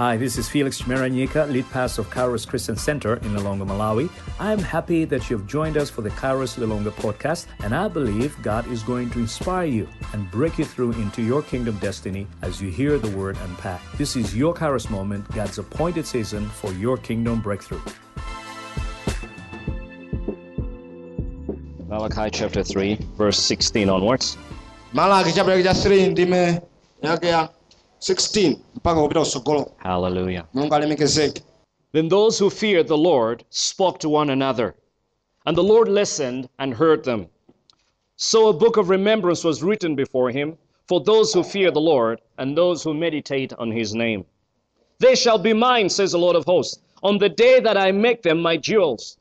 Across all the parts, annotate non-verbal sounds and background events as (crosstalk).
Hi, this is Felix Chimeranyika, lead pastor of Kairos Christian Center in Lilongwe, Malawi. I'm happy that you've joined us for the Kairos Lilongwe podcast, and I believe God is going to inspire you and break you through into your kingdom destiny as you hear the word unpacked. This is your Kairos moment, God's appointed season for your kingdom breakthrough. Malachi chapter 3, verse 16 onwards. malaki chapter 3 ndime yake ya 16 mpaka kupita kusogolo Hallelujah. mulungu alemekezeke Then those who feared the Lord spoke to one another, and the Lord listened and heard them. So a book of remembrance was written before him for those who fear the Lord and those who meditate on his name. They shall be mine, says the Lord of hosts, on the day that I make them my jewels,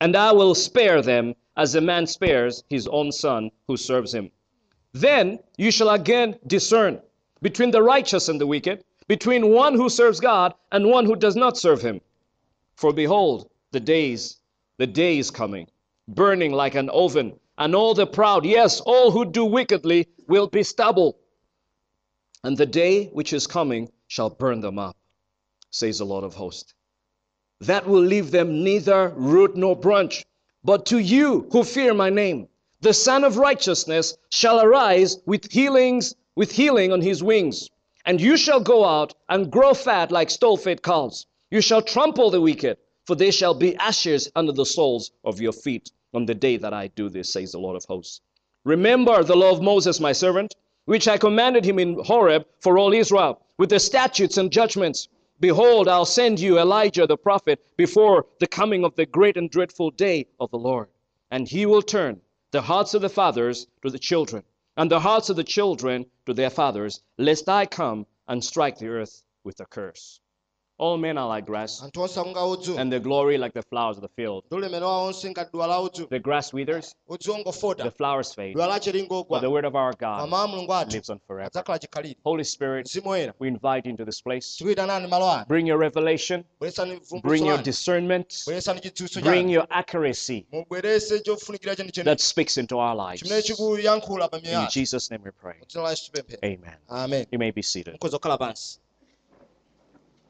and I will spare them as a man spares his own son who serves him. Then you shall again discern between the righteous and the wicked, between one who serves God and one who does not serve him. For behold, the days, the day is coming, burning like an oven, and all the proud, yes, all who do wickedly, will be stubble. And the day which is coming shall burn them up, says the Lord of hosts. That will leave them neither root nor branch. But to you who fear my name, the Sun of Righteousness shall arise with healings, with healing on his wings. And you shall go out and grow fat like stall-fed calves. You shall trample the wicked, for they shall be ashes under the soles of your feet on the day that I do this, says the Lord of hosts. Remember the law of Moses, my servant, which I commanded him in Horeb for all Israel, with the statutes and judgments. Behold, I'll send you Elijah the prophet before the coming of the great and dreadful day of the Lord. And he will turn the hearts of the fathers to the children, and the hearts of the children to their fathers, lest I come and strike the earth with a curse. All men are like grass, anthu onse udzu and their glory like the flowers of the field. ndi ulemerero wawo onse ngati duwa la udzu The grass withers, udzu the flowers fade, duwa but the lingogwa word of our God mamawu a mulungu athu lives on forever. adzakhala chikhalire Holy Spirit, mzimu woyera we invite you into this place. tikuyitanani malo ano Bring your revelation, bweresani bring your discernment, bweresani chidziwitso bring chanu your accuracy mubwerese chofunikira chenu chenu that speaks into our lives. chimene chikuyankhula pa miyoyo In Jesus' name we pray. dzina la yesu tipemphera Amen. amen. You may be seated. mukhoza kukhala pansi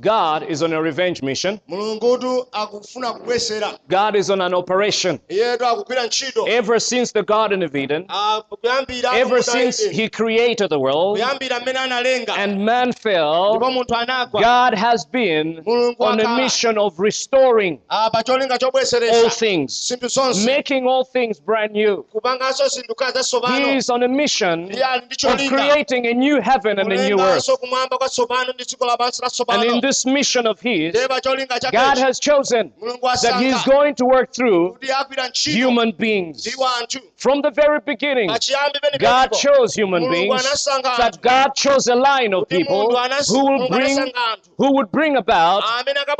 God is on a revenge mission. mulungutu akufuna kubwesera God is on an operation. iyetu akugwira ntchito Ever since the Garden of Eden, ever since. He created the world kuyambira mmene analenga and man fell, ndipo munthu anagwa God has been on a mission of restoring Ah, all things, making all things brand new. He is on a mission iye ali ndi of creating a new heaven and a new earth. kulenganso kumwamba kwatsopano ndi dziko lapansi And in this mission of His, ndiye pa cholinga God has chosen that He is going to work through human beings. From the very beginning, God chose human beings. That God chose a line of people who will bring who would bring about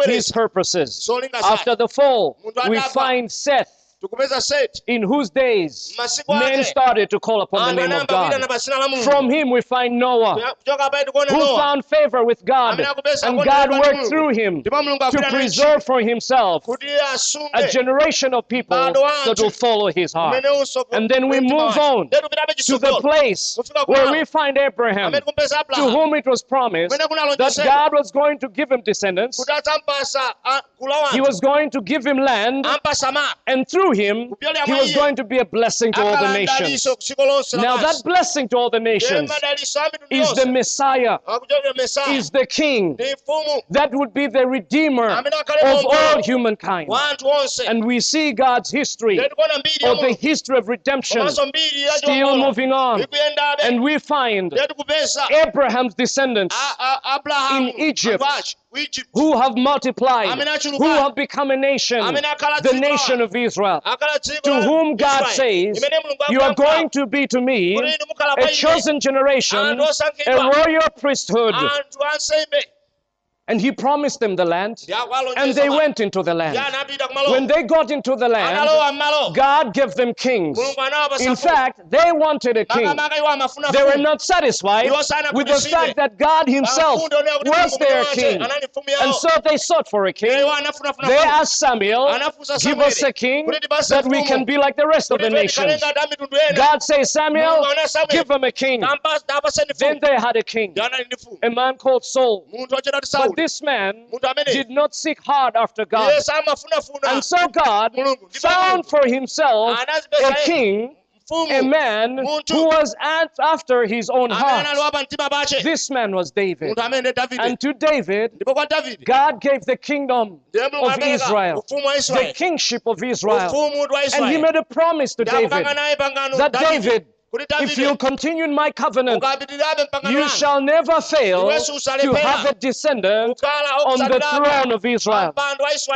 His purposes. After the fall, we find Seth, tikupeza seti in whose days men started to call upon the name of God. pa dzina la mulungu From him, we find Noah, who found favor with God, and God worked through him to agwira naye ntchito preserve for himself kuti iye asunge a generation of people that will follow his heart. umene unso ku- And then we move on To the place where we find Abraham, to whom it was promised that God was going to give him descendants, kuti adzampasa a- gulu la he was going to give him land, and through him, he was going to be a blessing to all the nations. mdaliso ku dziko lonse Now, that blessing to all the nations madaliso a mitundu is the Messiah, akuchokera is the King. That would be the Redeemer of all humankind. And we see God's history, Ndiye tikuona mbiri ya or the history of redemption, komanso mbiri ya still moving on. And we find Abraham's descendants A- A- abrahamu in Egypt. Anthu achi ku egypt. Who have multiplied, who have become a nation, the nation of Israel. To whom God says, You are going to be to me Kuti inu mukhala a chosen generation, a osankhidwa. royal priesthood, ansembe And he promised them the land. And they went into the land. When they got into the land, God gave them kings. In fact, they wanted a king. makamaka iwo amafuna They were not satisfied with the fact that God Himself onera kuti was their king. And so they sought for a king. They asked Samuel, Give us a king that we can be like the rest of the nations. tikhale ngati a mitundu ena. God says, Samuel, Mulungu ana Samueli, give them a king. Then they had a king, Ndi anali ndi mfumu. a man called Saul. munthu But sauli this man did not seek hard after God. And so God found for himself a yeye. king, a man who was after his own heart. anali wapa mtima pache This man was David. munthu amene davide And to David, ndipo kwa davide God gave the kingdom of Israel, the kingship of Israel. And he made a promise to David ndakupanga naye pangano that David, if you continue in my covenant, you shall never fail to have a descendant on the throne of Israel.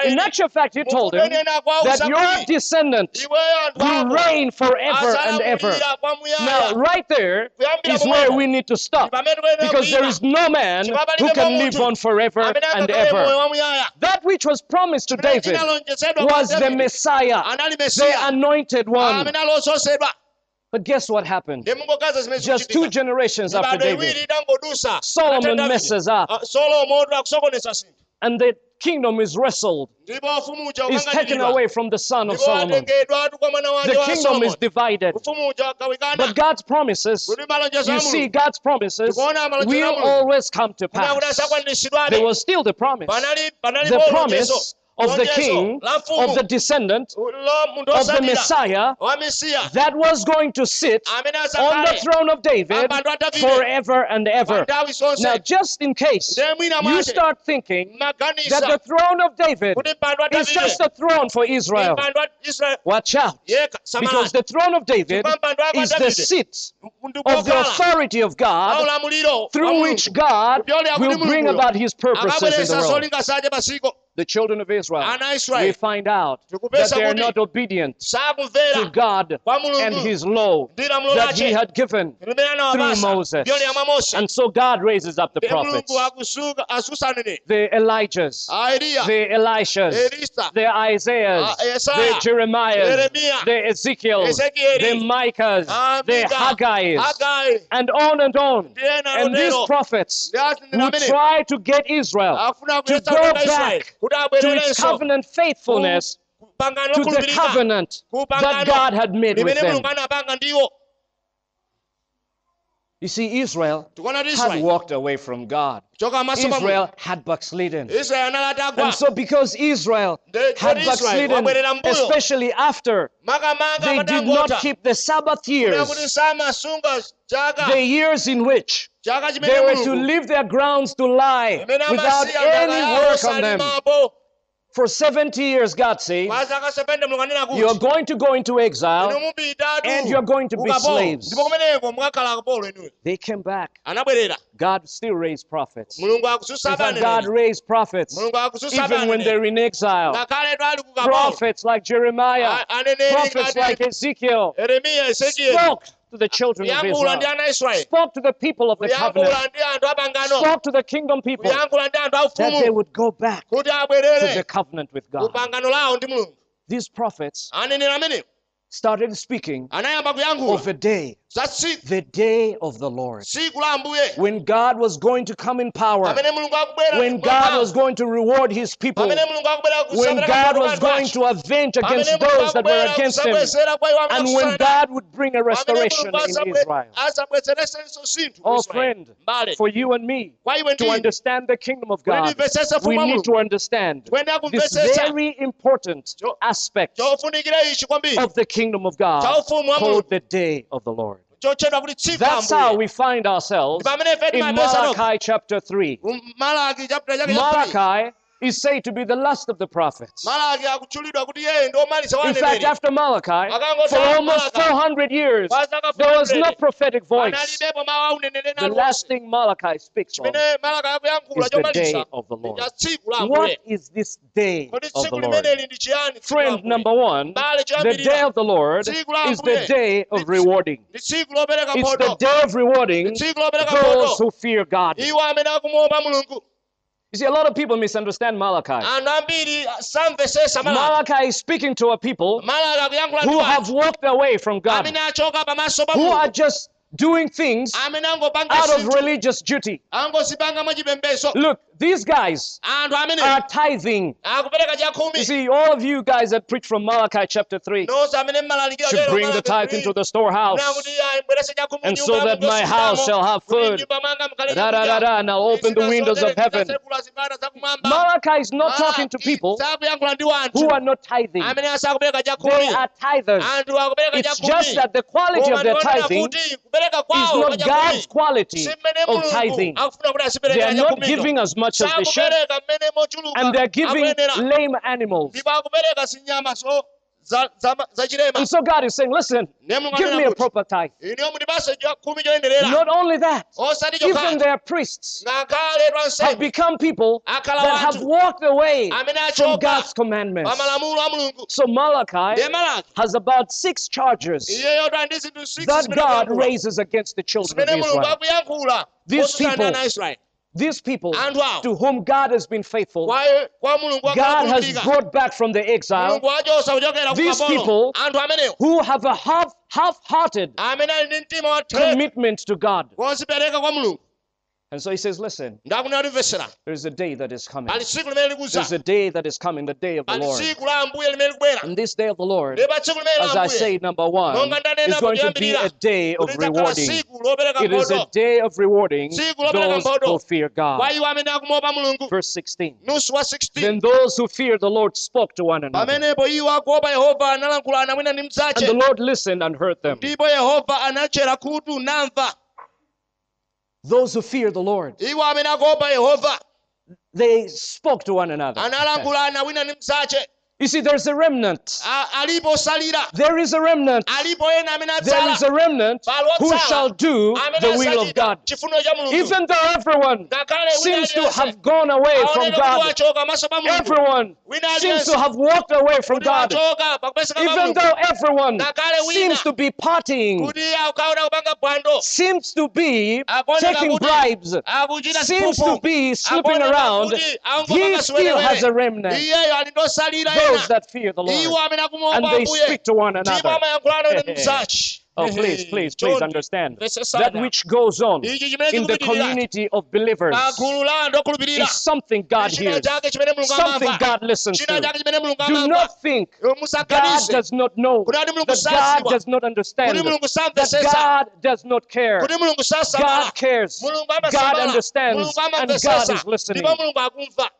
In actual fact, he told him that your descendant will reign forever and ever. Now, right there is where we need to stop because there is no man who can live on forever and ever. That which was promised to David was the Messiah, the anointed one. But guess what happened? ndi mungokaza zimene Just two generations after David, Solomon messes up. Ah, solomo akusokoneza zinthu and the kingdom is wrestled, ndipo ufumu uja is taken away from the son of Solomon. atengedwa atu kwa mwana wake The kingdom is divided. ufumu uja ukawikana But God's promises, you see, God's promises will always come to pass. There was still the promise, the promise of the king, of the descendant, of the Messiah that was going to sit on the throne of David Pambano a Davide. forever and ever. Now, just in case you start thinking that the throne of David is just a throne for Israel, mpando wa israeli watch out. Because the throne of David Chifukwa mpando wake wa is the seat of the authority of God through which God will bring about his purposes in the world. Zolinga zace pasiko The children of Israel, we find out that they are not obedient to God and his law that he had given through Moses. byoli ya mose And so God raises up the prophets, mulungu akusuka asusa anene the Elijahs, the Elishas, the Isaiahs, Ah, the Jeremiahs, the Ezekiel, the Micahs, Ah, the Mika, Haggai's, and on and on. And these prophets would try to get Israel to go back to its covenant faithfulness to the covenant that God had made with them. mulungu anapanga ndiwo You see, Israel tikuona had walked away from God. choka amaso pa mulungu Israel had backslidden. israeli anali atagwa And so, because Israel had backslidden, especially after makamanga they did not keep the Sabbath kuti years, the years in which chaka they were to leave their grounds to lie without any work on them. For 70 years, God says, kwa zaka 70 mulungu anena you are going to go into exile. and you are going to be slaves. ndipo kumeneko mukakhala akapolo inuyo They came back. God still raised prophets. In fact, God raised prophets even when they're in exile. ngakhale twali ku kapolo Prophets like Jeremiah, prophets like Ezekiel spoke to the children of Israel, spoke to the people of the covenant, kuyankhula ndi anthu apangano spoke to the kingdom people kuyankhula ndi anthu that they would go back to the covenant with God. pangano lawo ndi mulungu. These prophets started speaking of a day, the day of the Lord, tsiku la ambuye when God was going to come in power, pamene mulungu akubwera when God was going to reward his people, pamene mulungu akubwera when God was going to avenge against those that were against him, kusabwezera kwa iwo amene and when. God would bring a restoration in Israel. asabwezeresenso zinthu ku Oh, friend, for you and me to understand the kingdom of God, we need to understand this very important aspect chofunikira ichi kwambiri of the kingdom of God called the day of the Lord. Chochedwa kuti tsiku la That's how we find ourselves Ndi pamene ife in. Malachi chapter 3. malaki chapter chake cha three. Malachi is said to be the last of the prophets. malaki akutchulidwa kuti yeye ndi omaliza wa In fact, after Malachi, for almost 400 years, there was no prophetic voice. panalibepo mawu a uneneri The last thing Malachi speaks of chimene malaki akuyankhula is the day of the Lord. cha tsiku la What is this day of the Lord? limeneli ndi chiyani tsiku la Friend number one, the day of the Lord is the day of rewarding. ndi tsiku lopereka It's the day of rewarding those who fear God. iwo amene akumuopa mulungu You see, a lot of people misunderstand Malachi. anthu ambiri samvesesa malaki Malachi is speaking to a people malaki akuyankhula ndi who have walked away from God, amene achoka pamaso pa who are just doing things out of religious duty. Look, these guys anthu amene are tithing. akupereka You see, all of you guys that preach from Malachi chapter 3 nonse amene mmalalikira should bring the tithe into the storehouse. chakhumi And so that my house shall have food. Da, da, da, da, and I'll open the windows of heaven. zidzatsekula zipata zakumwamba. Malachi is not talking to people sakuyankhula ndi wanthu who are not tithing. They are tithers. It's just that the quality of their tithing is not God's quality of tithing. They are not giving as much as they should, sakupereka mmene mochuluka and they're giving lame animals. And so God is saying, listen, give me a proper tithe. iniyo mundipase chakhumi choyenderera Not only that, osati even their priests have become people that have walked away from God's commandments. pa malamulo a mulungu. So Malachi has about six charges iyeyo twa ndi zinthu 6 that God raises against the children of Israel. These people- ndi ana Israeli These people to whom God has been faithful, kwa kwa mulungu God has brought back from the exile, mulungu wachosa kuchokera ku These people- who have a half half-hearted amene ali ndi mtima watheka commitment to God. Wozipereka kwa mulungu And so he says, listen, there is a day that is coming. pali tsiku limene There's a day that is coming, the day of the Lord. tsiku la ambuye limene likubwera And this day of the Lord, ndipo tsiku limene as I say, number one, is going to be a day of rewarding. It is a day of rewarding those who fear God. iwo amene akumopa mulungu Verse 16. nusu wa 16 Then those who fear the Lord spoke to one another. pamenepo iwo akuopa yehova analankhulana mwina ndi And the Lord listened and heard them. Those who fear the Lord, iwo amene akuopa yehova. They spoke to one another. Analankhulana wina ndi mdzache You see, there's a remnant. A- alipo osalira There is a remnant. alipo ena amene There is a remnant who shall do the will of God. Even though everyone seems to have gone away from God, wachoka maso pa mulungu. Everyone seems to have walked away from God. wachoka pakupeseka pa Even though everyone seems to be partying, kuti akaona kupanga phwando seems to be taking bribes, seems to be slipping around, he still has a remnant. iyeyo ali ndosalira Those ena that fear the iwo Lord. amene akumuopa And they ambuye speak to one another. amayankhulana ndi Oh, please, please, please understand Mvesesana. that which goes on in the community of believers pagulu la anthu okhulupirira is something God hears, chake chimene mulungu something God listens to. chake Do not think God does not know, Kuti ati mulungu that God does not understand, that. God does not care. kuti mulungu sasamala God cares. God understands, and God is listening. ndipo mulungu akumva.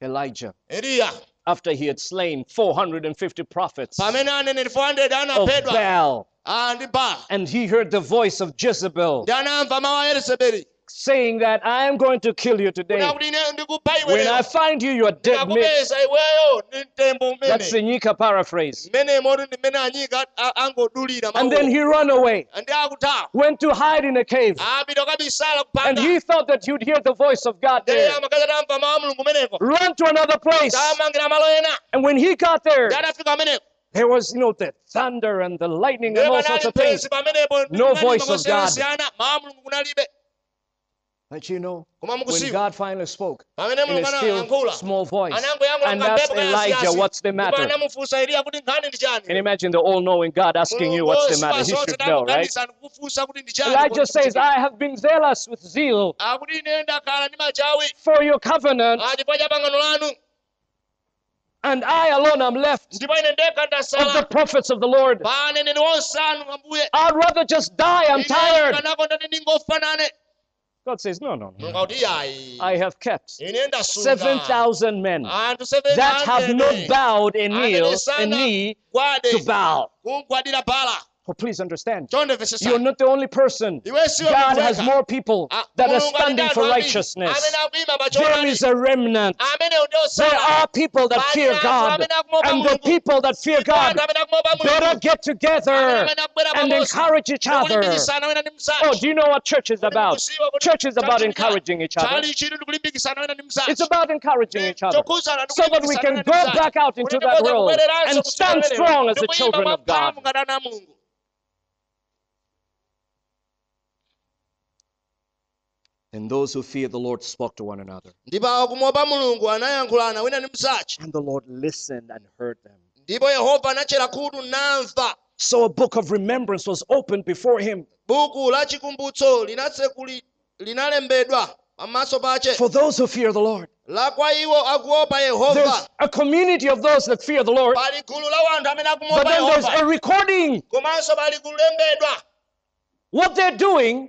Elijah, eliya after he had slain 450 prophets pamene aneneri 400 of Baal, ah, ndi and he heard the voice of Jezebel saying that I am going to kill you today. When I find you, you are dead meat. That's the Nyika paraphrase. And then he ran away, went to hide in a cave, and he thought that he'd hear the voice of God there. Run to another place. And when he got there, there was, you know, the thunder and the lightning and all sorts of things. No voice of kosiyanasiyana mawu a mulungu kunalibe But you know, when God finally spoke in a still small voice, and that's Elijah, what's the matter? anamufunsa eliya kuti nkhani ndi chani? Can you imagine the all knowing God asking you what's the matter? He should know, right? kufunsa kuti ndi chani? Elijah says, I have been zealous with zeal akuti ine ndakhala ndi machawi for your covenant, ah, chifukwa cha pangano lanu. and I alone am left ndipo ine ndekha of the prophets of the Lord. pa aneneri onse anu ambuye. I'd rather just die. I'm tired. Ndikanakonda ndi ndingofanane God says, No, no, no. mulungu akuti iyayi I have kept ine ndasunga 7,000 men that have not bowed a knee, a knee to bow. Oh, please understand. You're not the only person. God has more people that are standing for righteousness. amene akuyima pa There is a remnant. There are people that fear God. And the people that fear God better get together and encourage each other. Oh, do you know what church is about? Church is about encouraging each other. It's about encouraging each other so that we can go back out into that world and stand strong as the children of God. And those who feared the Lord spoke to one another. ndipo akumopa mulungu anayankhulana wina ndi mnzake And the Lord listened and heard them. ndipo yehova anachera khutu namva So a book of remembrance was opened before him buku la chikumbutso linatsekuli linalembedwa pamaso pache for those who fear the Lord. la kwa iwo akuopa There's a community of those that fear the Lord, pali gulu la wanthu amene but then there's a recording. Komanso pali kulembedwa What they're doing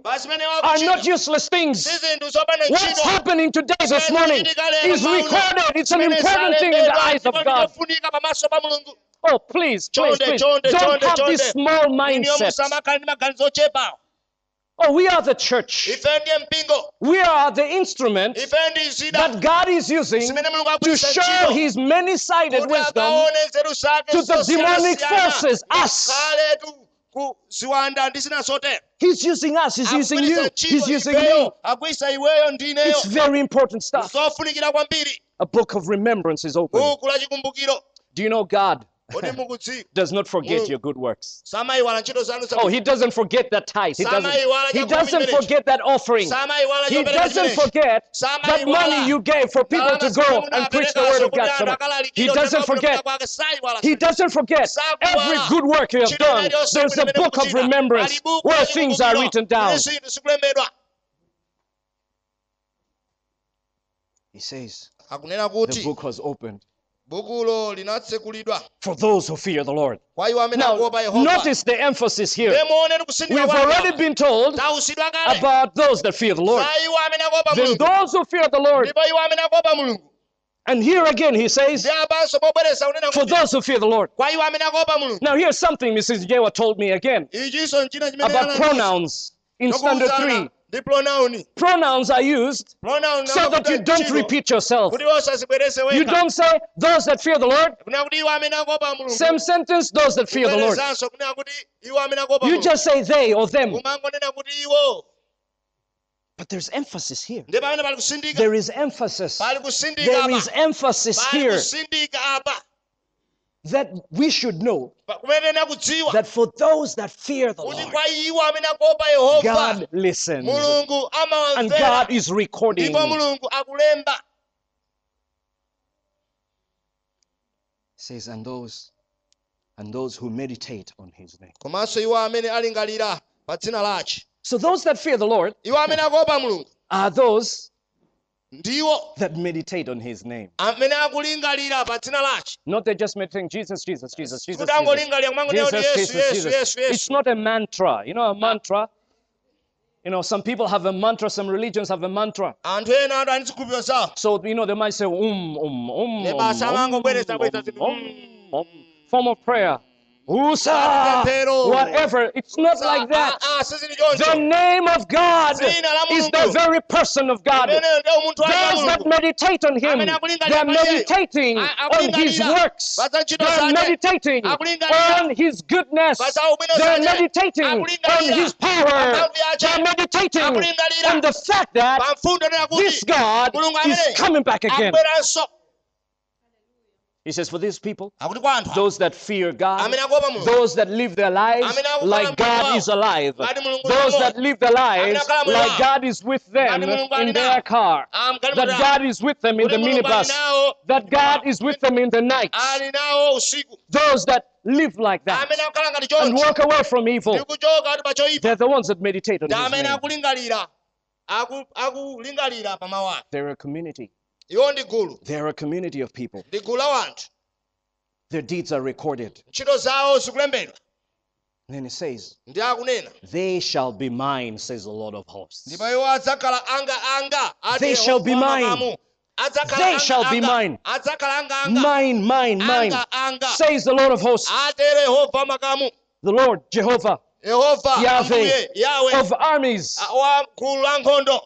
are not useless things. si zinthu zopanda What's happening today, this morning, is recorded. It's an important thing in the eyes of God. funika pamaso pa mulungu Oh, please, please, please. Don't have this small mindset. musamakhala ndi maganizo ochepawo Oh, we are the church. ife ndiye mpingo We are the instrument ife ndi zida that God is using to show his many-sided wisdom akaone nzeru zake to the demonic forces, us. Kaletu ku ziwanda ndi zina zotero He's using us. He's using you. He's using me. akugwiritsa iweyo ndi ineyo It's very important stuff. A book of remembrance is open. buku la chikumbukiro Do you know God does not forget Mm. your good works? samayiwala ntchito zanu za Oh, he doesn't forget that tithe. He doesn't, he doesn't forget that offering. He doesn't forget that money you gave for people to go and preach the word of God. He doesn't forget. He doesn't forget every good work you have done. There's a book of remembrance where things are written down. He says the book was opened bukulo linatsekulidwa for those who fear the Lord. Now, notice the emphasis here. We've already been told about those that fear the Lord. Then those who fear the Lord. And here again he says, for those who fear the Lord. Now here's something Mrs. Jewa told me again about pronouns in standard 3. The pronoun. Pronouns are used Pronoun so that you don't repeat yourself. You don't say, those that fear the Lord. Same sentence, those that fear the Lord. You just say they or them. But there's emphasis here. There is emphasis. There is emphasis here that we should know Pa- kumenena kudziwa that for those that fear the Lord, kwa iwo amene God listens. And God is recording. says, and those and those who meditate on his name. komanso iwo amene alingalira pa dzina lace So those that fear the Lord iwo amene akuopa mulungu. are those ndiwo that meditate on his name. amene akulingalira pa dzina lace Not they're just meditating Jesus, Jesus, Jesus, Jesus. kuti Jesus. angolingalira Jesus, yesu Jesus, yesu yesu It's not a mantra. You know, a mantra. You know, some people have a mantra, some religions have a mantra. anthu ena atu ani zikhulupiriro zawo So, you know, they might say, um, um, um, um, um, bwereza um, zinthu, um, um, form of prayer. Usa, whatever. It's not like that. Ah, ah, The name of God is the very person of God. Amene ndiye munthu wake Those that meditate on Him, they're meditating on His works. ntchito They're meditating on His goodness. ubwino They're meditating on His power. They're meditating on the fact that pa mfundo nena this God is coming back again. He says, For these people, akuti kwa anthu those that fear God, amene akuopa mulungu those that live their lives like God is alive, those that live their lives like. God is with them Ngati mulungu ali in their car, that God is with them in the minibus, that God is with them in the night. usiku Those that live like that amene akukhala ngati and walk away from evil, ndi kuchoka kuti pa choyipa they're the ones that meditate on His name. akulingalira. Aku- akulingalira pa mawu ake They're a community. Iwo ndi gulu They're a community of people. ndi gulu la Their deeds are recorded. ntchito zawo zikulembedwa And then it says, They shall be mine, says the Lord of hosts. ndipo iwo adzakhala anga anga ati They shall be mine. They shall be mine. adzakhala anga anga Mine, mine, mine, says the Lord of hosts. atere yehova makamu The Lord, Jehovah, Yahweh ambuye of armies. wa gulu la nkhondo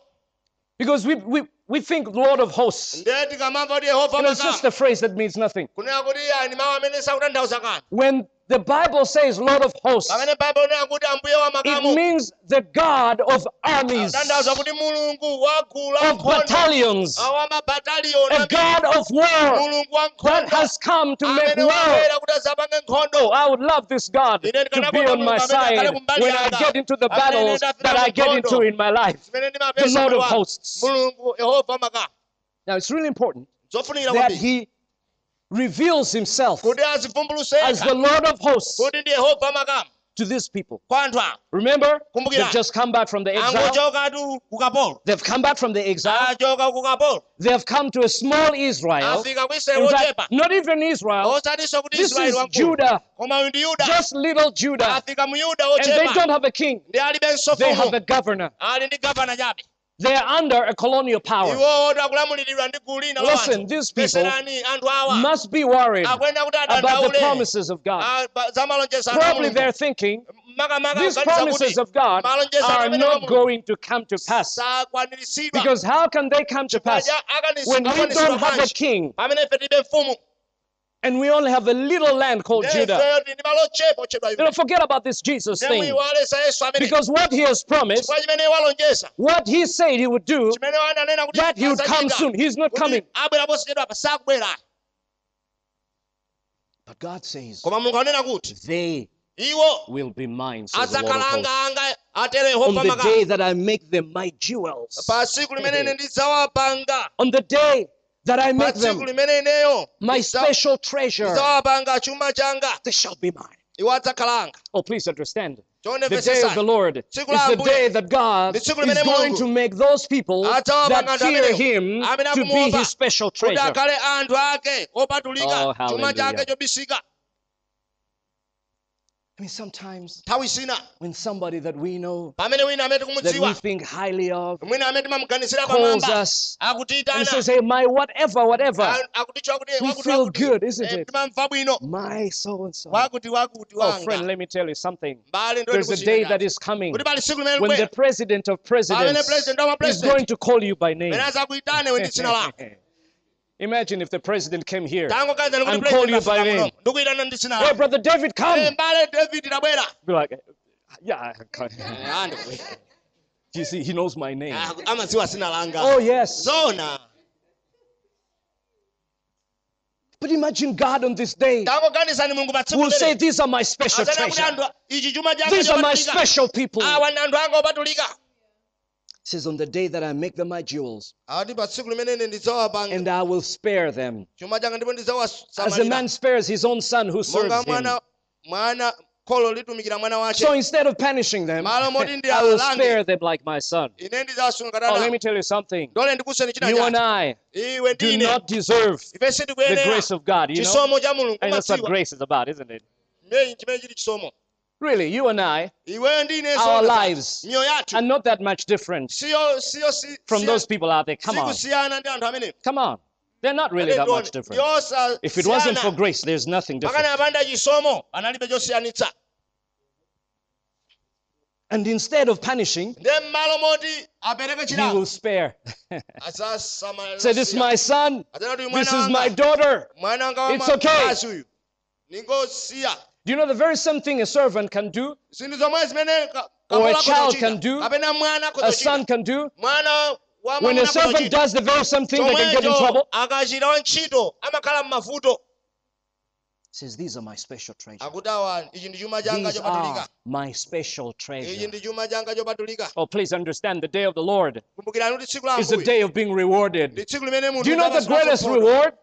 Because we, we, we think Lord of hosts. And it's just a phrase that means nothing. kunena kuti ani mawu amene sakutanthauza kanthu When the Bible says Lord of hosts, pamene baibulo linena kuti ambuye wa it means the God of armies, tanthauza kuti mulungu wagulu la of battalions, a God of war that has come to make war. wabwera kuti azapange nkhondo Oh, I would love this God to be on my Mulungu amene akhale side when I get into the battles that I get into in my life. The Lord of hosts. mulungu yehova maka Now, it's really important that he reveals himself as the Lord of hosts kuti ndi yehova makamu to these people. kwa anthu awa Remember, they've just come back from the exile. angochokatu ku kapolo They've come back from the exile. achoka ku kapolo They have come to a small Israel. afika ku israeli In fact, not even Israel. This is Judah, koma uyu ndi yuda just little Judah. afika mu yuda And they don't have a king. They have a governor. Ali ndi gavana chabe They are under a colonial power. iwo akulamuliridwa ndi gulu lina la Listen, these people Peserani anthu awa. Must be worried about the promises of God. ah, ba- za malonjezo a Probably they're thinking these promises of God are not going to come to pass. Because how can they come to pass when we don't have a king and we only have a little land called Judah? ifeyo ndi malo chepa otchedwa You know, forget about this Jesus thing. muyiwalesa yesu amene Because what he has promised, chifukwa chimene walonjeza what he said he would do, chimene wananena kuti that he would come asachita, soon. He's not coming. abwera posachedwa apa sakubwera But God says, koma mulungu anena kuti they will be mine, says the Lord of hosts. On the day that I make them my jewels. pa tsiku limene ine ndidzawapanga On the day that I make them. My special treasure, they shall be mine. Oh, please understand. The day of the Lord is the day that God is going to make those people that fear Him to be His special treasure. akhale anthu ake. Opatulika Oh, hallelujah. Chake chobisika I mean, sometimes when somebody that we know, pamene wina amene that we think highly of, mwina amene timamuganizira calls us and says, Hey, my whatever, whatever, we feel good, isn't Eh, it? my so and so. Oh, friend, let me tell you something. There's a day that is coming kuti pali tsiku limene when the president of presidents is going to call you by name. (laughs) Imagine if the president came here. tango kazani kuti And call you by name. muno ndikuyitana ndi dzina Hey, brother David, come. mbale david tabwera Be like, yeah. I can't." Andi (laughs) kubwera. You see, he knows my name. Ah, amadziwa dzina langa Oh, yes. zona But imagine God on this day tangoganizani mulungu pa tsiku will say, These are my special treasure. anthu ichi chuma changa These are my special people. awa ndi anthu anga opatulika He says, On the day that I make them my jewels, ati pa tsiku limene ine ndidzawapanga and I will spare them. chuma changa ndipo As a man spares his own son who serves him. mwana mwana kholo litumikira mwana wace So instead of punishing them, Malo (laughs) moti ndi I will spare them like my son. Oh, let me tell you something. ndole ndikuseni china You and I do not deserve the grace of God. You know, chisomo cha mulungu and that's what grace is about, isn't it? Meyi chimene chili chisomo Really, you and I, our lives are not that much different siyo siyo si- from those people out there. Come on, sikusiyana ndi anthu amene come on. They're not really that much different. If it wasn't for grace, there's nothing different. pakana apanda chisomo analibe chosiyanitsa And instead of punishing, nde mmalo moti he will spare. (laughs) Say, This is my son. This is my daughter. It's okay. Wamakazi uyu ningosiya Do you know the very same thing a servant can do, zinthu zomwe zimene ka- Or a child can do, a son can do? When a servant does the very same thing, they can get in trouble. akachita wantchito amakhala m'mavuto says, These are my special treasure. akuti awa ichi ndi chuma changa These are my special ichi treasure. ndi chuma changa chopatulika Oh, please understand the day of the Lord kumbukirani kuti tsiku la is the day of being rewarded. tsiku limene munthu Do you know the greatest reward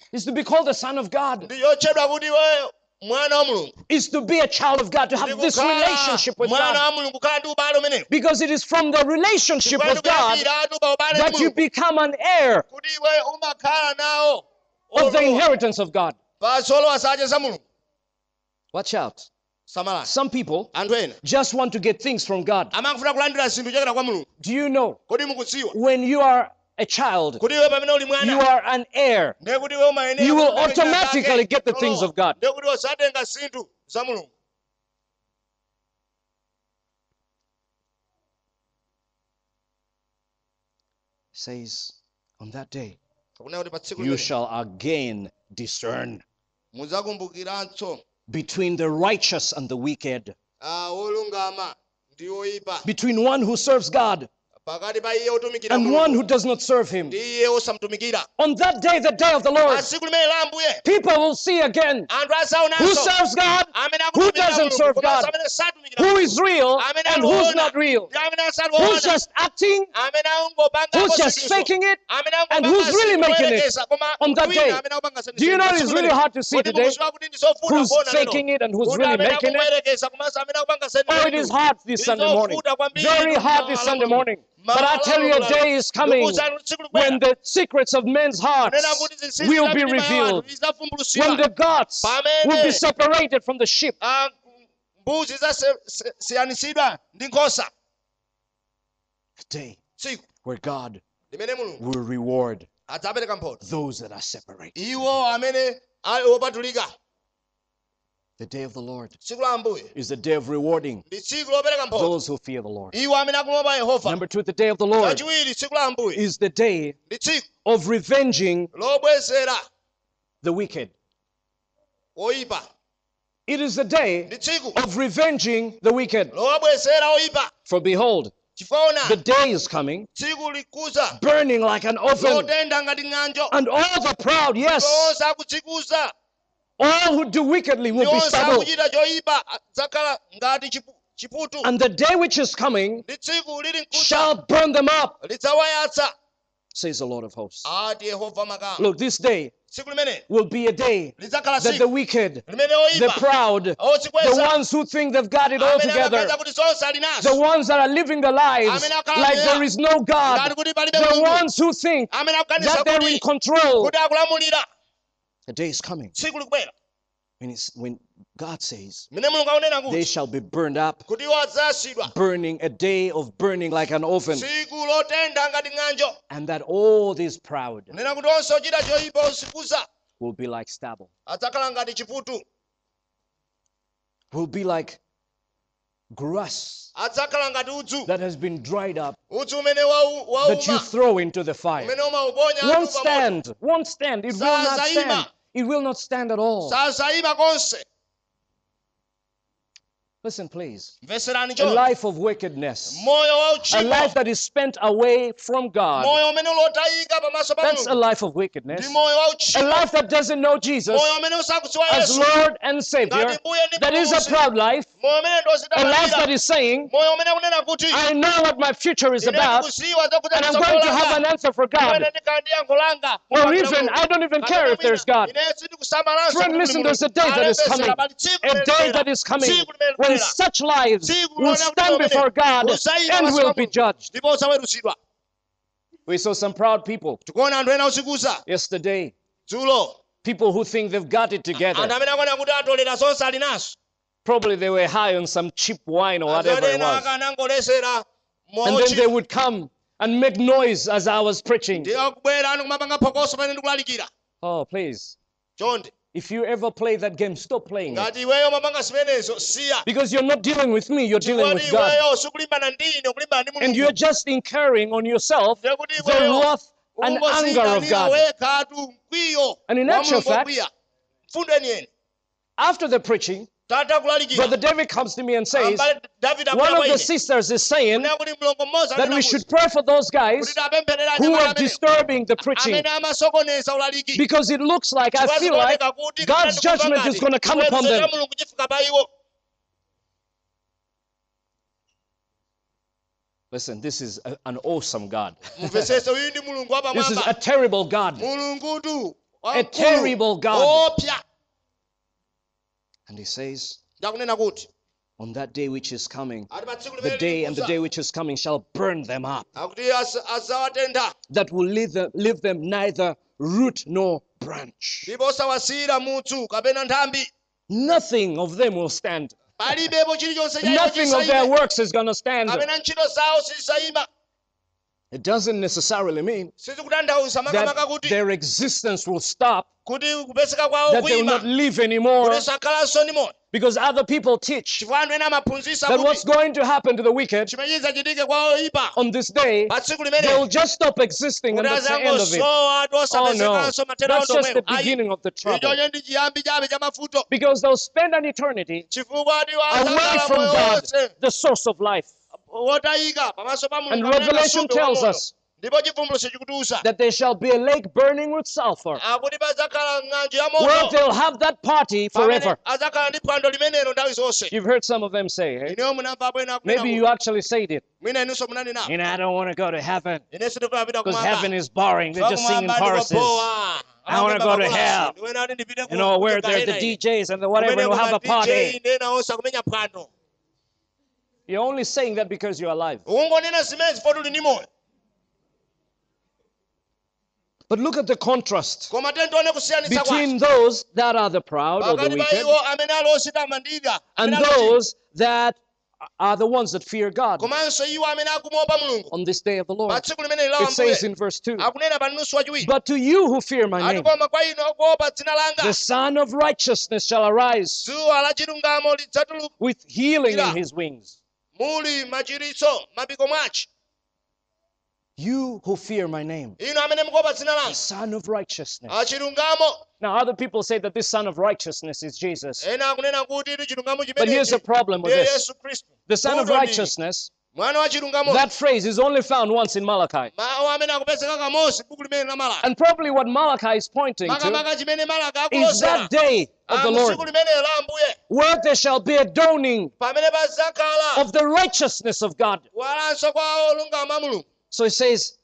kodi maza mphotho yayikulu ndi chani is to be called the Son of God, ndi yotchedwa kuti iwe mwana wa mulungu. Is to be a child of God, to have this relationship with God. wa mulungu kukhala ndi ubale umenewo Because it is from the relationship with God kuyambiratu pa ubale ndi that you become an heir kuti iwe umakhala nawo of the inheritance of God. pa zolowa zace za mulungu. Watch out. Some people just want to get things from God. amafuna kulandira zinthu kuchokera kwa mulungu. Do you know when you are a child, kuti iwe pamene uli you are an heir? ndiye kuti iwe umayenera You will automatically get the things of God. ndiye kuti usatenga zinthu za mulungu. Says, on that day, akunena kuti pa tsiku you shall again discern between the righteous and the wicked. Ah, wolungama ndi woyipa between one who serves God pakati pa iye otumikira and one who does not serve him. ndi iye osamutumikira On that day, the day of the Lord, tsiku limene la ambuye. people will see again who serves God, who doesn't serve God, who is real and who's not real, who's just acting who's just faking it, and who's really making it on that day. amene akupanga zinthu Do you know it's really hard to see today? mukudziwa kuti ndi zofuna who's faking it and who's really making it? akumuyerekeza, komanso amene akupanga zinthu Oh, it is hard this Sunday morning. Very hard this Sunday morning. But I tell you, a day is coming Ndikuwuzani kuti tsiku likwera. when the secrets of men's hearts Kunena kuti zinsinsi will be revealed, when the gods will be separated from the sheep. Ah, mbuzi zasiyanisidwa ndi nkhosa A day tsiku where God will reward those that are separated. iwo amene ali opatulika The day of the Lord tsiku la ambuye is the day of rewarding ndi tsiku lopereka mphotho those who fear the Lord. iwo amene akumopa yehova Number two, the day of the Lord kachiwiri tsiku la ambuye is the day of revenging the wicked. It is the day of revenging the wicked. For behold, the day is coming, burning like an oven, lotentha ngati ng'anjo. And all the proud, yes, all who do wickedly will be stubble. akuchita choyipa adzakhala ngati chipu- chiputu. And the day which is coming ndi tsiku lili mkucha shall burn them up, says the Lord of hosts. ati yehova makama Look, this day will be a day that the wicked, the proud, the ones who think they've got it all together, amaganiza kuti zonse ali the ones that are living their lives like there is no God, the ones who think that they're in control. The day is coming tsiku likubwera when, it's, when God says, mene mulungu akunena They kuti shall be burned up, kuti iwo adzayasidwa burning, a day of burning like an oven, tsiku lotentha ngati ng'anjo. And that all these proud kunena kuti onse ochita choyipa osikuza will be like stubble, adzakhala ngati chiputu. Will be like grass adzakhala ngati udzu that has been dried up udzu umene wau- that you throw into the fire. Won't anthu pa moto. stand, won't stand, it will not stand. It will not stand at all. Listen, please. A life of wickedness, a life that is spent away from God, moyo umene ulotayika pamaso pa that's a life of wickedness. A life that doesn't know Jesus as Lord and Savior, that is a proud life, a life that is saying, moyo umene akunena kuti I know what my future is about, and I'm going to have an answer for God. imene ndikhala ndi yankho langa. Or even, I don't even care if there's God. Friend, listen, there's a day that is coming. A day that is coming when such lives. Will stand before God and will be judged. We saw some proud people. Tikuona anthu ena osikuza yesterday, dzulo people who think they've got it together. amene akuona kuti atolera zonse ali nazo Probably they were high on some cheap wine or whatever it was. And then they would come and make noise as I was preaching. ndiye kubwera anu kumapanga phokoso pamene ndikulalikira Oh, please. If you ever play that game, stop playing it. ngati iweyo mapanga zimenezo siya Because you're not dealing with me, you're dealing with God. iweyo sikulimbana ndine ukulimbana ndi And you're just incurring on yourself the wrath and anger of God. And in actual fact- okwiya mfundo yeniyeni After the preaching, Brother David comes to me and says, one of the sisters is saying kunena kuti mlongo mmodzi that we should pray for those guys who are disturbing the preaching. amene amasokoneza ulaliki Because it looks like, I feel like God's judgment is going to come upon them. mulungu chifika pa iwo Listen, this is a- an awesome God. mumvesese uyu ndi mulungu wa This is a terrible God. A terrible God. And he says, on that day which is coming, ati pa tsiku the day and the day which is coming shall burn them up, akuti az- azawatentha that will leave them, leave them neither root nor branch. ndipo osawasiyira mudzu kapena nthambi Nothing of them will stand. palibepo chilichonse cha iwo Nothing of their works is going to stand. It doesn't necessarily mean that their existence will stop, that they will not live anymore, kuti sakhalanso ndi moyo because other people teach chifukwa anthu ena amaphunzitsa that what's going to happen to the wicked chimene chidzachitike kwa oyipa. on this day, they will just stop existing and that's the end of it. Oh no, that's just the beginning of the trouble. ichocho ndi chiyambi chabe cha mavuto Because they'll spend an eternity away from God, the source of life. Wotayika pamaso pa And Revelation tells us ndipo chivumbulutso chikutiuza that there shall be a lake burning with sulfur, akuti padzakhala ng'anjo ya where they'll have that party forever. adzakhala ndi phwando limenelo nthawi zonse You've heard some of them say, hey? Maybe you actually said it. mwina inunso munanena You know, I don't want to go to heaven inenso ndikufuna kupita because heaven is boring. They're just singing choruses. I wanna go to hell. makolasi. Ndiwena kuti ndipite ku- You know, where there's the DJs and the whatever, and we'll have a party. You're only saying that because you're alive. ungonena zimene zifo tuli ndi moyo. But look at the contrast koma tentione kusiyanitsa between those that are the proud or the wicked iwo amene ali ositamandira and amene ali ochimwa. those that are the ones that fear God. Komanso iwo amene akumopa mulungu on this day of the Lord. tsiku limene la It says in verse 2 akunena pa nusu wachiwiri But to you who fear my name, koma kwa inu akuopa dzina the Sun of Righteousness shall arise dzuwa la chilungamo lidzatuluka with healing in his wings. Muli machiritso mapiko mwachi. You who fear my name, inu amene mukuopa dzina the Sun of Righteousness. Now, other people say that this Sun of Righteousness is Jesus. ena akunena kuti ili chilungamo But here's the problem with this. The Sun of Righteousness, mwana wa chilungamo. that phrase is only found once in Malachi. mawu amene akupezeka kamosi buku limene la malaka And probably what Malachi is pointing to is that day of ah, the Lord where there shall be a dawning of the righteousness of God. kuwalanso kwa olungama mulungu So he says,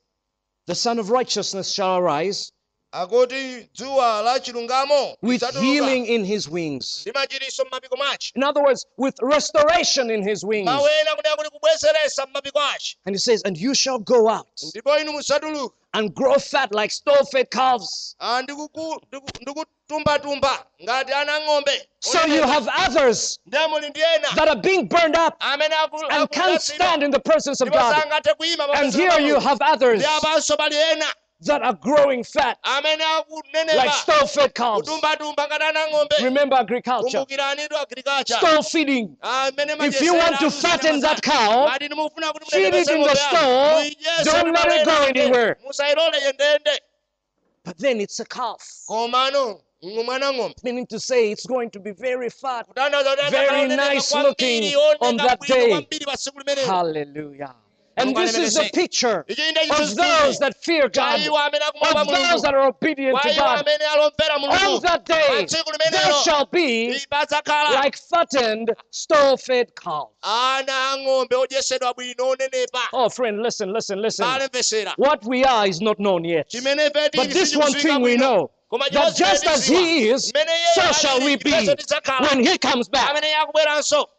The Sun of Righteousness shall arise akuti dzuwa la chilungamo with healing in his wings. ndi machiritso m'mapiko mwachi In other words, with restoration in his wings. mawu ena kunena kuti kubweseresa m'mapiko achi And he says, And you shall go out ndipo inu musatuluka and grow fat like stall fed calves. Ah, ndikuku- ndiku- ndikutumbatumba ngati ana ng'ombe So you have others ndiye muli ndi ena. that are being burned up and can't stand in the presence of God. And here you have others ndi apanso pali ena that are growing fat like akunenepa stall fed calves. kutumbatumba ngati ana ng'ombe Remember agriculture, kumbukirani tu agriculture stall feeding. If you want to fatten that cow, ngati nimufuna kuti feed it in the stall, don't let it go anywhere. But then it's a calf, meaning to say it's going to be very fat. Very nice looking on that day. kwambiri pa tsiku limenelo Hallelujah. And this is a picture Ichi of those that fear God, iwo amene akumopa of those that are obedient to God. On that day, tsiku there shall be like fattened, stall fed calves. ana ang'ombe odyesedwa bwino onenepa Oh, friend, listen, listen, listen. What we are is not known yet. But this one thing we know just as he is, so shall we be when he comes back.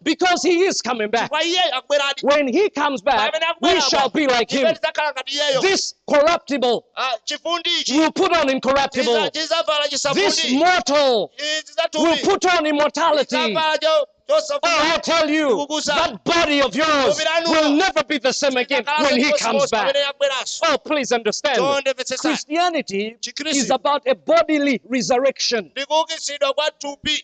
Because he is coming back. kwa iye akubweradi When he comes back, we shall be like him. tidzakhala ngati iyeyo This corruptible Ah, will put on incorruptible. This mortal will put on immortality. Oh, I tell you, that body of yours will never be the same again when he comes back. Oh, please understand. Christianity is about a bodily resurrection. ndikuukitsidwa kwa thupi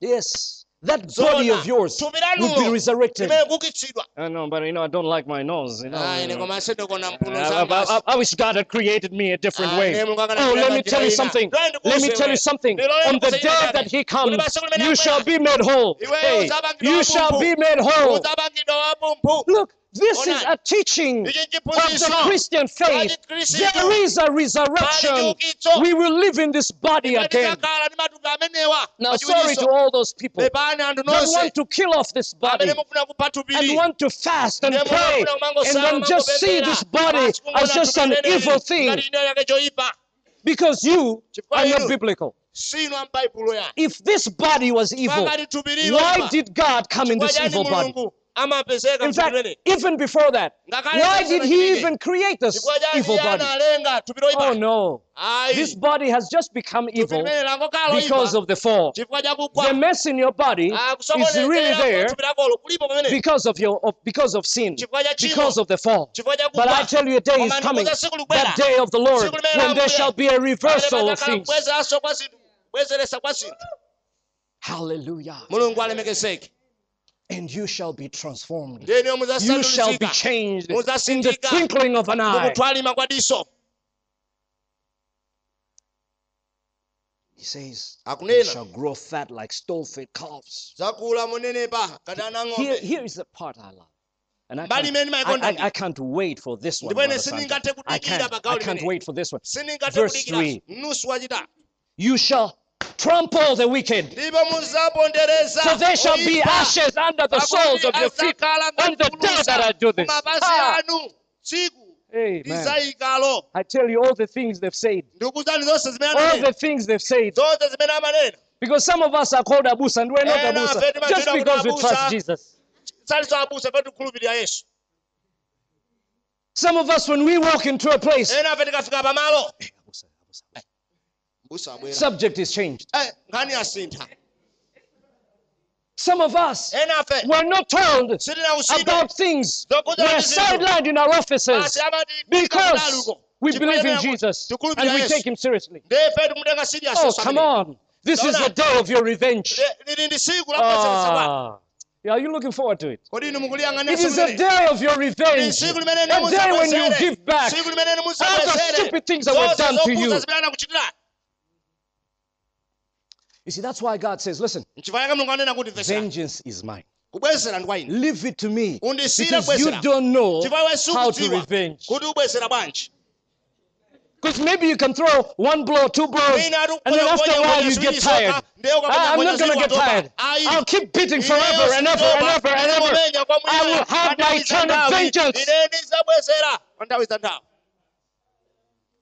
Yes, that body of yours will be resurrected. limene kuukitsidwa I know, but you know, I don't like my nose. You know, you know. koma sindikona mphuno I, I- I- I wish God had created me a different way. ne Oh, let me tell you something. Twende Let me tell you something. On the day that He comes, you shall be made whole. Hey, you shall be made whole. Look, this is a teaching of the Christian faith. There is a resurrection. We will live in this body again. tidzakhala ndi matupi Now, sorry to all those people that want to kill off this body amene mufuna kupha and want to fast and pray and then just see this body as just an evil thing. Ngati chinthu chake choyipa because you are not biblical. sinu ambaibulo yani If this body was evil, pakati thupi lilo why did God come in this evil body? In fact, even before that, why did he even create this evil body? Oh no. This body has just become evil because of the fall. The mess in your body Ah, is really there thupi lakolo kulipo pamene because of your of, because of sin, chifukwa cha chimo because of the fall. But I tell you, a day is coming, ndikuza tsiku likubwera. that day of the Lord, when there shall be a reversal of things. kubwezeranso kwa zinthu kubwezeresa kwa zinthu Hallelujah. And you shall be transformed. You shall be changed in the twinkling of an eye. mukutwalima kwa diso He says, "You shall grow fat like stall-fed calves." zakula munenepa kadana Here, here is the part I love. And I can't, I, I. I can't wait for this one. Ndipo ine Brother Santa. sindingathe I can't, I can't wait for this one. Verse three. You shall trample the wicked, for there shall be ashes under the soles of your feet on the day that I do this. Ah, Amen. I tell you all the things they've said, ndikuzani zonse zimene all the things they've said. zonse zimene amanena Because some of us are called Abusa and we're not Abusa. Just because we trust Jesus. saliso abusa fe tikhulupirira yesu. Some of us, when we walk into a place, subject is changed. Eh, Some of us, we're not told about things. We're sidelined in our offices because we believe in Jesus and we take him seriously. ndefe tikumutenga serious Oh, come on. This is the day of your revenge. Le- lili ndi siku lapasirisa kwanu Ah. Yeah, are you looking forward to it? It is inu mukuliyang'ania It siku is a day of your revenge. A day when you give back all the stupid things that were done to you. You see, that's why God says, listen, nchifukwa chake mulungu anena kuti mvesera vengeance is mine. kubwezera ndi kwa ine Leave it to me. Because you don't know how to revenge. kuti ubwezera bwanji Because maybe you can throw one blow, two blows, and then after a while you get tired. Ah, I'm not going to get tired. I'll keep beating forever and ever and ever and ever. I will have my turn of vengeance. Ine ndizabwezera pa nthawi za nthawi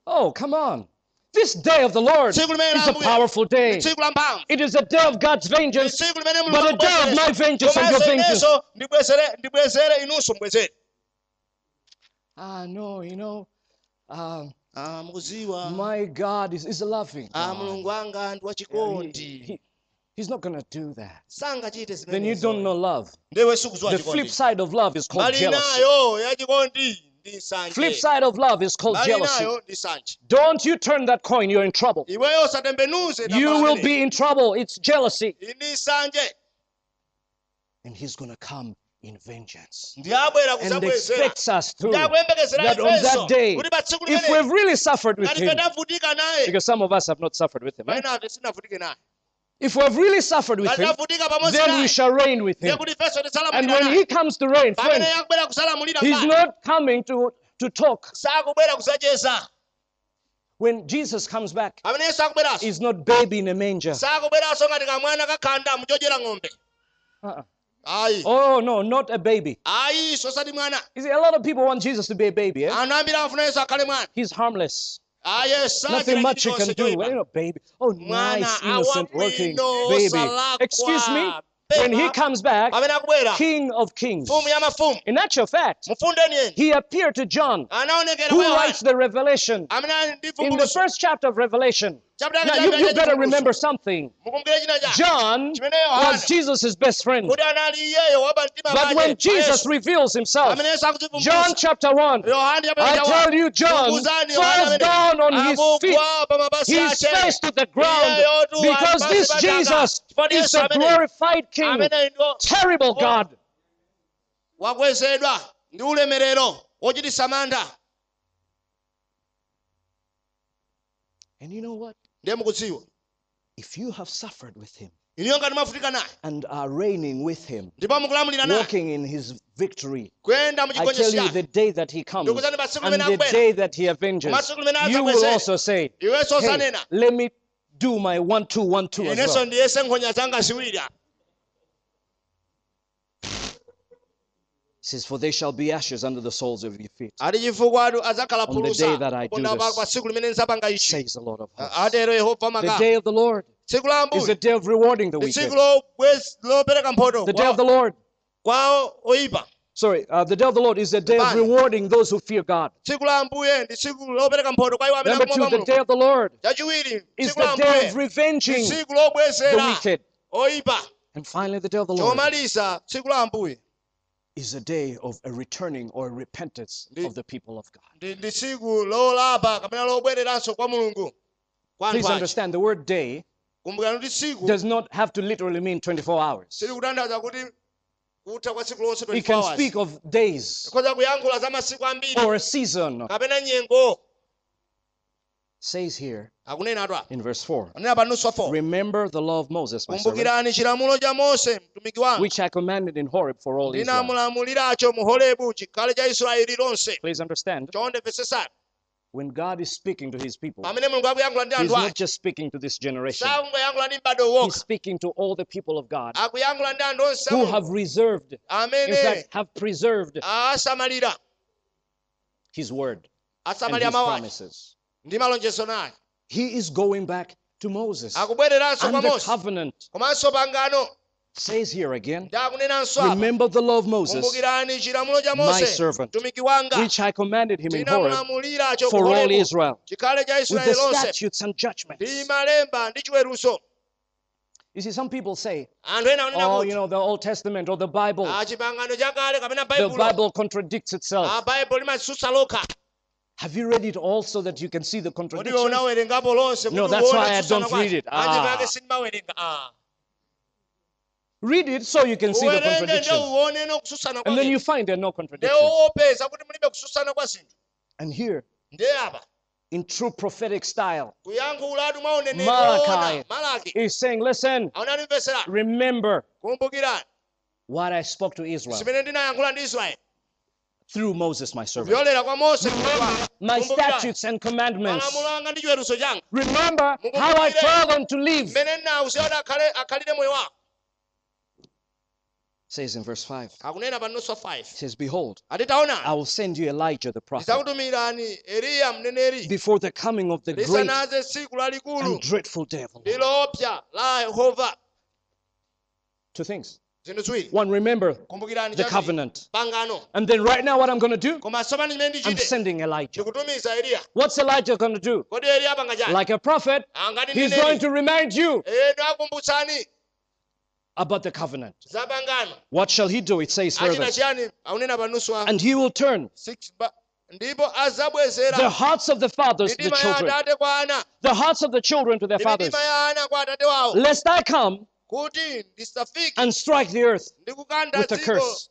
Oh, come on. This day of the Lord is a powerful day. ndi tsiku la mphamvu It is a day of God's vengeance, but a day of my vengeance and your vengeance. komanso ndibwezere ndibwezere inunso mbwezere Ah, no, you know, ah my God is, is a loving God. mulungu wanga ndi He- he- he's not going to do that. Then you don't know love. The flip side of love is called jealousy. Nayo ya chikondi ndi Flip side of love is called jealousy. nayo ndi nsanje Don't you turn that coin, you're in trouble. You will be in trouble. It's jealousy. And he's going to come in vengeance. And expects us to. That on that day, kuti pa tsiku if we've really suffered with him, ife tavutika naye because some of us have not suffered with him, eh? Maina ate sinavutike naye if we have really suffered with him, then we shall reign with him. And when he comes to reign, friends, he's not coming to, to talk. When Jesus comes back, pamene yesu akubweranso he's not baby in a manger. sakubweranso ngati kamwana kakhanda muchodyera ng'ombe Uh-uh. Oh, no, not a baby. ayi sosati mwana You see, a lot of people want Jesus to be a baby. Eh? anthu ambiri amafuna yesu akhale mwana He's harmless. Aye Nothing much he can do. Well, you baby. Oh, nice, innocent looking baby. Excuse me? When he comes back, King of Kings. mfumu ya mafumu In actual fact, he appeared to John, who writes the Revelation. amene ali ndi In the first chapter of Revelation. Now, you, you better remember something. mukumbukire china cha John was Jesus' best friend. kuti anali iyeyo wapa mtima But when Jesus reveals himself, John chapter 1, I tell you, John falls down on his feet, his face to the ground, because this Jesus is a glorified King, terrible God. wakwezedwa ndi ulemerero. Wochititsa mantha And you know what? If you have suffered with him iniyo ngati mwavutika naye. and are reigning with him, walking in his victory, I tell you, the day that he comes Ndikuzani pa tsiku and the day that he avenges, you will also say, hey, let me do my one, two, one, two as well. Says, For they shall be ashes under the soles of your feet, ati chifukwa atu adzakhala On the day that I do this, pa tsiku limene nzapanga ichi says the Lord of hosts. The day of the Lord is a ambuye day of rewarding the wicked. tsiku lobwez- lopereka mphoto The day of the Lord. Sorry, uh, the day of the Lord is the day of rewarding those who fear God. tsiku la ambuye ndi tsiku lopereka mphotho kwa iwo amene Number two, the day of the Lord is the day of revenging the wicked. And finally, the day of the Lord chomaliza tsiku la ambuye is a day of a returning or repentance of the people of God. ndi ndi tsiku lolapa kapena lobwereranso kwa mulungu kwa Please understand the word day does not have to literally mean 24 hours. sili kutanthauza kuti kutha kwa tsiku lonse It 24 can speak of days ikhoza kuyankhula za masiku ambiri or a season. Says here akunena atu apa in verse 4 anena pa nusu 4 Remember the law of Moses, my servant, kumbukirani chilamulo cha mose mtumiki wanga which I commanded in Horeb for all Israel. ndinamulamuliracho mu horebu chikhale cha israeli lonse. Please understand, when God is speaking to his people, pamene mulungu akuyankhula ndi He's not just speaking to this generation, He's speaking to all the people of God akuyankhula ndi anthu onse a who have reserved, in fact, have preserved His word and His promises. Ndi malonjezo naye He is going back to Moses. And the covenant. Says here again, remember the law of Moses, kumbukirani chilamulo cha my servant, which I commanded him in Horeb for all Israel, with the statutes and judgments. malemba ndi chiweruzo You see, some people say, anthu ena akunena oh, you know, the Old Testament or the Bible, ah, chipangano chakale kapena the Bible. Contradicts itself. Have you read it all so that you can see the kodi contradictions? No, that's why I don't read it. Ah. ah. Read it so you can see the uwerenge nde contradictions. uone no kutsutsana And then you find there are no contradictions. woopeza kuti mulibe kutsutsana kwa zinthu And here, in true prophetic style, kuyankhula atu mwa uneneri Malachi is saying, listen, remember what I spoke to Israel through Moses, my servant. vyolera kwa mose mtumiki wanga. My statutes and commandments. malamulo anga ndi chiweruzo changa Remember how I told them to live. mmene ndinawuza kuti akhale akhalire moyo wako Says in verse 5. akunena pa nusu 5 It says, Behold, I will send you Elijah the prophet ndidzakutumirani eliya mneneri before the coming of the great lisanaze tsiku lalikulu and dreadful day of the ndi Lord. loopsa la yehova Two things. One, remember the covenant. And then right now, what I'm going to do, koma tsopano chimene I'm sending Elijah. What's Elijah going to do? kodi eliya apanga chani Like a prophet, he's going to remind you about the covenant. What shall he do? It says further. chiyani akunena pa nusu wa And he will turn 6 ba- ndipo the hearts of the fathers to the children, atate kwa ana. The hearts of the children to their fathers, mitima ya ana kwa atate wawo lest I come and strike the earth. with a curse.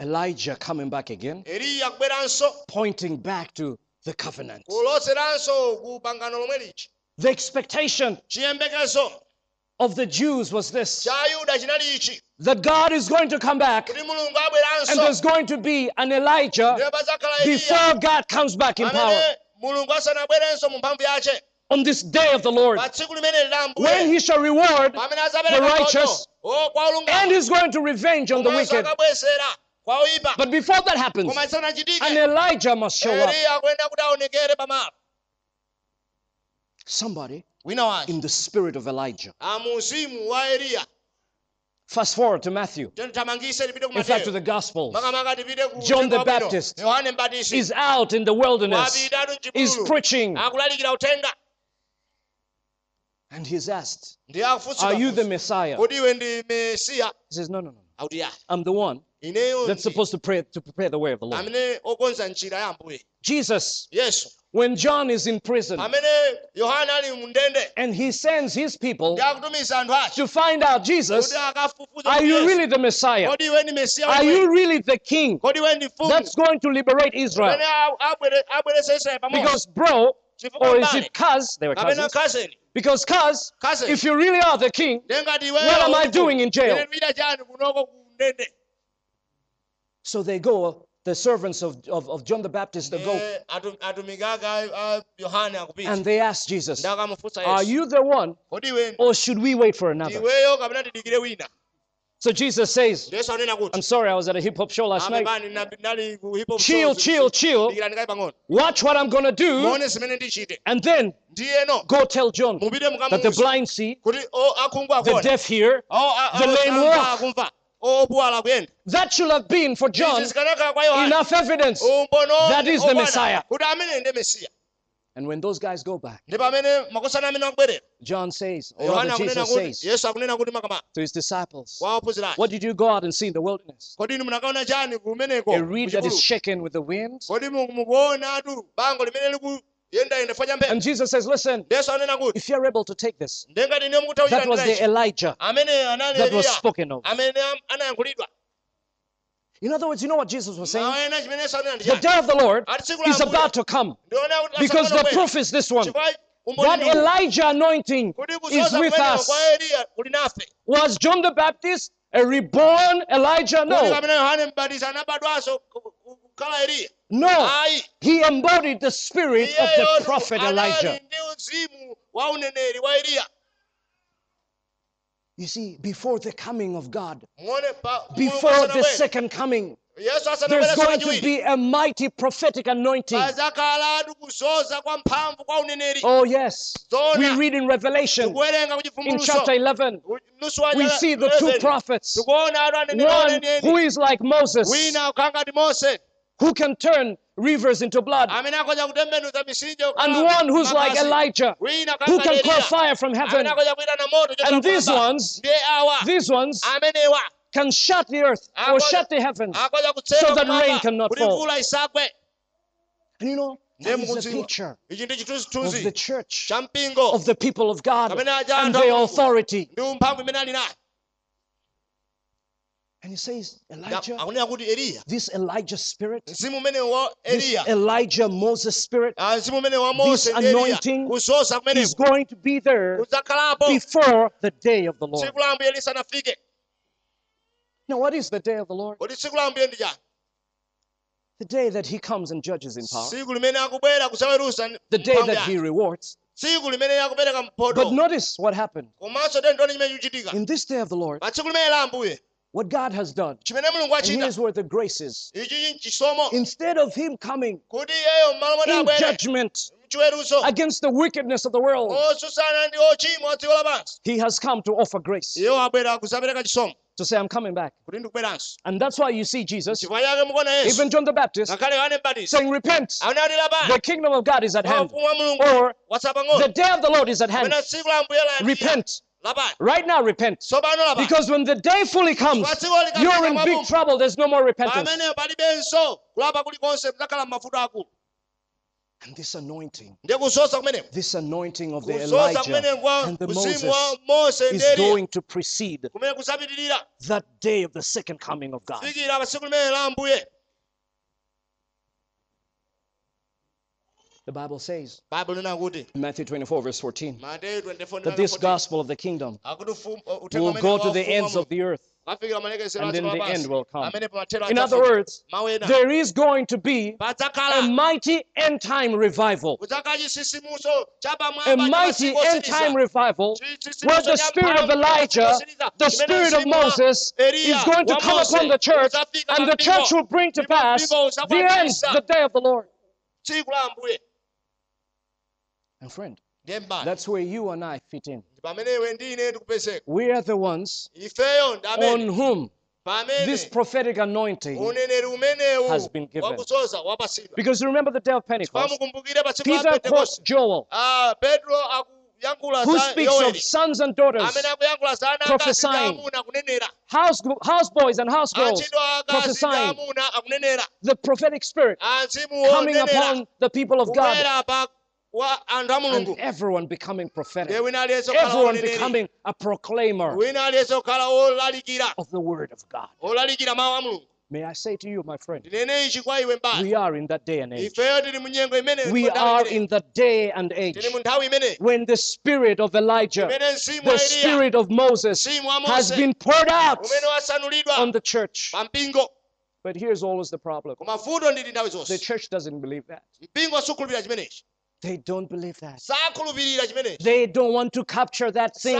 Elijah coming back again, pointing back to the covenant. kuloseranso ku pangano lomwe lichi The expectation of the Jews was this cha yuda chinali ichi that God is going to come back and there's going to be an Elijah before God comes back in power amene mulungu asanabwerenso mu mphamvu yace on this day of the Lord pa tsiku limene la when he shall reward the righteous and olungama he's going to revenge on the wicked. akabwezera kwa oyipa But before that happens, an Elijah must show up. eliya akuyenda kuti aonekere pamalo Somebody in the spirit of Elijah. amuzimu wa eliya Fast forward to Matthew. In fact, to the Gospels. makamaka tipite ku John the. Baptist Is out in the wilderness. Is preaching. And he's asked, Are you the Messiah? kodi iwe ndi mesiya He says, No, no, no. I'm the one that's supposed to pray to prepare the way of the Lord. amene okonza njira ya ambuye Jesus, Yes. when John is in prison amene yohane ali mu ndende and he sends his people ndi akutumiza anthu ace to find out Jesus, are you really the Messiah? kodi iwe ndi mesiya Are you really the king kodi iwe ndi mfumu that's going to liberate Israel? amene a- abwere- abweresa israeli Because, bro, or is it cuz? They were cousins. Because, cuz, if you really are the king, What am I doing in jail? iweyoita chani kunoko ku ndende so they go, the servants of, of, of John the Baptist, they go. Atu- atumiki ake a- a yohane akupita and they ask Jesus, Are you the one or should we wait for another? So Jesus says, yesu anena kuti I'm sorry, I was at a hip hop show last night. amepani na- nali ku hip hop Chill, chill, chill. dikirani kayi pang'ono Watch what I'm going to do. muone zimene ndichite And then go tell John that the blind see, kuti o oh, akhungu the deaf hear. Oh, the lame walk. kuyenda oh, That should have been for John izi zikanakhala kwa yohana enough evidence. That is the Messiah. And when those guys go back, ndi pamene makosana amene akubwerera John says, or rather Jesus says yesu akunena kuti makama to his disciples, kwa ophunzira ake What did you go out and see in the wilderness? kodi inu munakaona chani A reed that is shaken with the wind? kodi mu- mukuonatu bango limene likuyendayenda fo cha mphepo And Jesus says, Listen, yesu anena kuti if you're able to take this, ndengati ndiye mukutha that was the Elijah that was spoken of. Amene am- anayankhulidwa In other words, you know what Jesus was saying? mawu ena chimene yesu anena ndi The day of the Lord ati tsiku la is about to come because the proof is this one. That Elijah anointing is with us. kwa eliya kuli nafe Was John the Baptist a reborn Elijah? No. No. He embodied the spirit of the prophet Elijah. You see, before the coming of God, before the second coming, there's going to be a mighty prophetic anointing. pazakhalatu kuzoza kwa mphamvu kwa uneneri. Oh, yes. We read in Revelation in chapter 11, we see the two prophets. tikuona atu aneneri One who is like Moses, wina ukhala ngati mose who can turn rivers into blood, amene akhoza kutembenuza mitsinje and one who's like. Elijah, who can call fire from heaven. amene akhoza kuyitana And these ones, these ones can shut the earth or shut the heavens. so that rain cannot fall. And you know, that is a picture of the church, of the people of God, and their authority. And he says, Elijah, akunena kuti eliya. this Elijah spirit, mzimu umene wa this Elijah Moses spirit Ah, mzimu umene wa mose This anointing is going to be there before the day of the Lord. tsiku la ambuye lisanafike Now, what is the day of the Lord? kodi tsiku la ambuye ndi chani The day that he comes and judges in power, tsiku limene akubwera kudzaweruza ndi the day that he rewards. tsiku limene akupereka But notice what happened. komanso teni tione chimene chikuchitika In this day of the Lord, pa tsiku limene la ambuye what God has done, and here's where the grace is. Instead of him coming kuti iyeyo mmalo moti in judgment against the wickedness of the world, osusana ndi ochimwa dziko lapansi he has come to offer grace, iwo abwera kuzapereka chisomo to say, I'm coming back. And that's why you see Jesus, chifukwa chake mukuona yesu even John the Baptist, ngakhale yohane mbatizi saying, Repent, the kingdom of God is at hand. ufumu wa mulungu Or the day of the Lord is at hand. pamene tsiku la ambuye layandikira Repent. Right now, repent. Because when the day fully comes, you're in big trouble. There's no more repentance. pamene palibenso kulapa kulikonse mdzakhala m'mafuta akulu And this anointing, ndiye kuzosa kumeneko this anointing of the Elijah and the Moses is going to precede that day of the second coming of God. fikira pa tsiku limene la ambuye The Bible says Matthew 24, verse 14, that this gospel of the kingdom uthenga will go to the ends of the earth. and then the end will come. In other words, there is going to be a mighty end time revival. kudzakhala chisisimuso cha A mighty end time revival where the spirit of mphamvu cha masiku Elijah, the spirit of Moses is going to come upon the church, and the church will bring to pass the end, the day of the Lord. Tsiku la ambuye And friend, that's where you and I fit in. Ndi pamene iwe ndi ine tikupezeka We are the ones on whom this prophetic anointing, has been given. because you remember the day of Pentecost, pamukumbukire pa tsiku la Peter quotes Joel, Ah, who speaks of sons and daughters, amene akuyankhula za ana akazi ndi prophesying. house, houseboys and housegirls antchito akazi ndi prophesying. The prophetic spirit coming upon the people of God kubwera pa wa anthu a and everyone becoming prophetic. wina aliyense okhala Everyone becoming a proclaimer wina aliyense okhala olalikira of the word of God. olalikira mawu a mulungu. May I say to you, my friend, ndinene ichi kwa iwe mbali. we are in that day and age. ifeyo tili mu nyengo imene We are in the day and age. Tili mu nthawi imene. When the spirit of Elijah, the spirit of Moses has been poured out on the church. But here's always the problem. Koma vuto ndili nthawi the church doesn't believe that. Mpingo sukhulupirira chimenechi They don't believe that. They don't want to capture that thing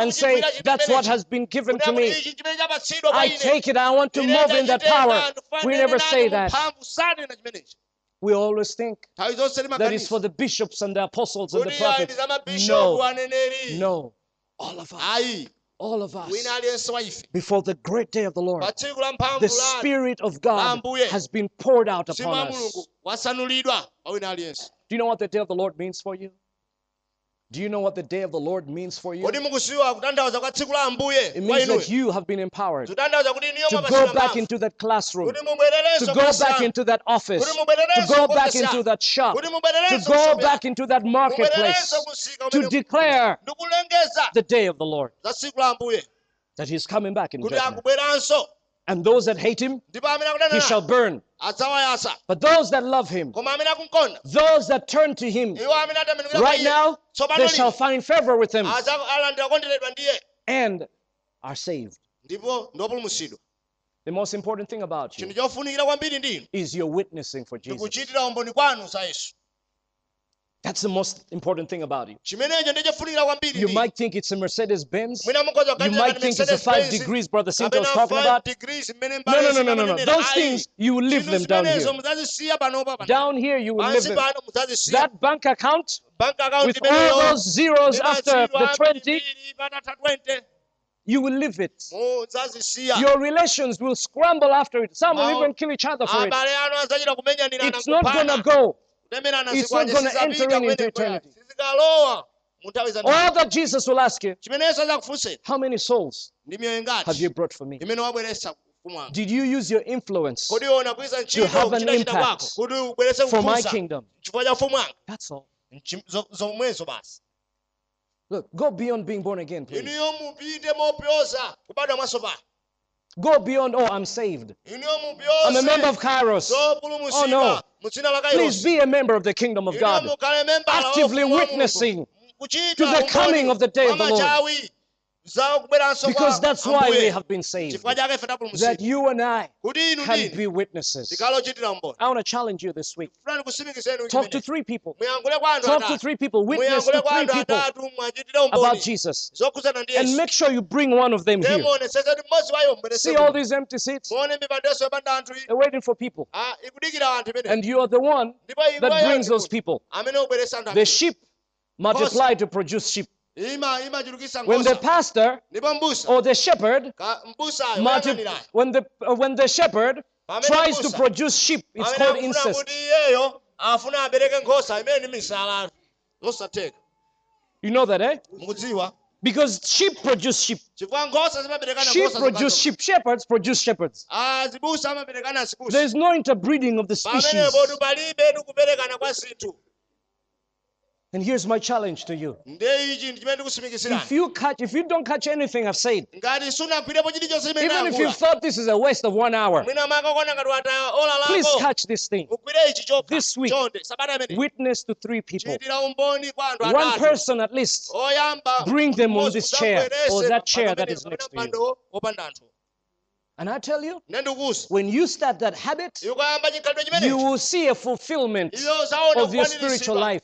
and say, That's what has been given to me. ichi chimene chapatsidwa kwa I take it. I want to move in that power. We never say that. mphamvu sanena chimenechi We always think that is for the bishops and the apostles and the kuti ayi ndi prophets. No, no. All of us, all of us, wina aliyense wa ife before the great day of the Lord, pa tsiku la mphamvu the Spirit of God has been poured out upon us. mulungu wasanulidwa pa wina aliyense Do you know what the day of the Lord means for you? Do you know what the day of the Lord means for you? kodi mukusiwa kutanthauza kwa tsiku la ambuye It means that you have been empowered. Kutanthauza kuti iniyo to go back into that classroom, to go back into that office, to go back into that shop, to go back into that marketplace, to declare the day of the Lord, za tsiku la that He's coming back in judgment. And those that hate Him, He shall burn. But those that love Him, koma amene akumkonda those that turn to Him, iwo amene atembenukira kwa right now, they shall find favor with Him. Adza- alandira kondedwa ndiye. And are saved. The most important thing about you chinthu chofunikira kwambiri ndinu. is your witnessing for Jesus. That's the most important thing about you. chimenecho ndiye chofunikira kwambiri You might think it's a Mercedes Benz. You might think it's a five degrees Brother Cynthia was talking about. No, no, no, no, no, no. Those things, you will live Zinthu them down here. mudzazisiya panopa pano. Down here, you will live pansi them. That bank account bank account with all those zeros after the 20, ambiri patatha 20 you will live it. Your relations will scramble after it. Some will even kill each other for it. abale anu adzachita kumenyanirana It's not going to go. It's not gonna enter in into eternity. All that Jesus will ask you, how many souls have you brought for me? imene wabweretsa kumwanga Did you use your influence kodi ona kuiza ntchito have an impact kwako kuti ubweretse for my kingdom? chifukwa cha ufumu wanga That's all. Nchi- zo- zomwezo basi Look, go beyond being born again, please. Go beyond, oh, I'm saved. I'm a member of Kairos. Oh, no. mu dzina la Please be a member of the kingdom of God. mukhale membala wa Actively ufumu wa Mulungu. witnessing to the coming of the day of the Lord. Because that's why we have been saved. chifukwa chake ife That you and I can be witnesses. tikalo ochitira umboni I want to challenge you this week. Talk to three people. muyankhule kwa anthu Talk to three people. Witness to three people about Jesus. And make sure you bring one of them here. muonesese kuti mmodzi wayo mbwerese See all these empty seats? muone mipandenso yopanda anthu iyi. They're waiting for people. Ah, ikudikira anthu imene And you are the one that brings those people. amene ubweresa anthu The sheep multiply to produce sheep. When the pastor or the shepherd multi- when the uh, when the shepherd tries to produce sheep, it's called incest. kuti iyeyo afuna abereke nkhosa imene ndi misala zosatheka You know that, eh? Because sheep produce sheep. chifukwa nkhosa zimaberekana Sheep produce sheep. Shepherds produce shepherds. Ah, azibusa There's no interbreeding of the species. And here's my challenge to you. nde ichi ndi chimene If you catch, if you don't catch anything I've said, ngati sunagwirepo chilichonse chimene even if you thought this is a waste of one hour, mwina makakona ngati wataya ola please catch this thing. ugwire ichi chokha This week, chonde sabata imene Witness to three people. chitira umboni kwa anthu One person at least. Bring them on this chair or that chair that is next to you. mpando wopanda anthu And I tell you, when you start that habit, you will see a fulfillment of your spiritual life.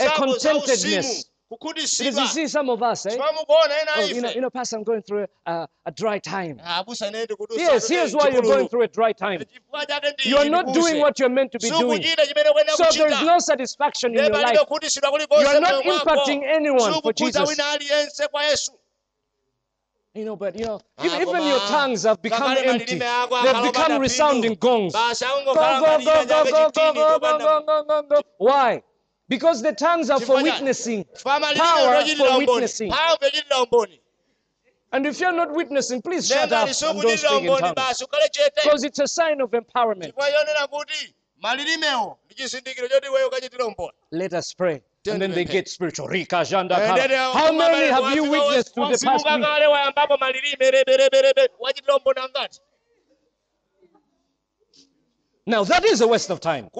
A contentedness. Because you see some of us, eh? Oh, you know, you know, Pastor, I'm going through a, a dry time. ndikuti Yes, here's why you're going through a dry time. chifukwa chake ndi You're not doing what you're meant to be doing. sukuchita chimene kuyenera So there's no satisfaction in your life. You're not impacting anyone for Jesus. wina aliyense kwa yesu You know, but you know, Ah, even, even your tongues have become empty. They've become resounding gongs. Go, go, go, go, go, go, go, go, chopanda go, go, go. Why? Because the tongues are for witnessing, power for witnessing. And if you're not witnessing, please shut up and don't speak in tongues. basi ukhale chete Because it's a sign of empowerment. chifukwa yonena kuti malilimewo ndi chizindikiro choti iweyo ukachitira umboni Let us pray. And then they get spiritual. Rika, janda, kara. ndere How many have you witnessed through the past week? Now, that is a waste of time.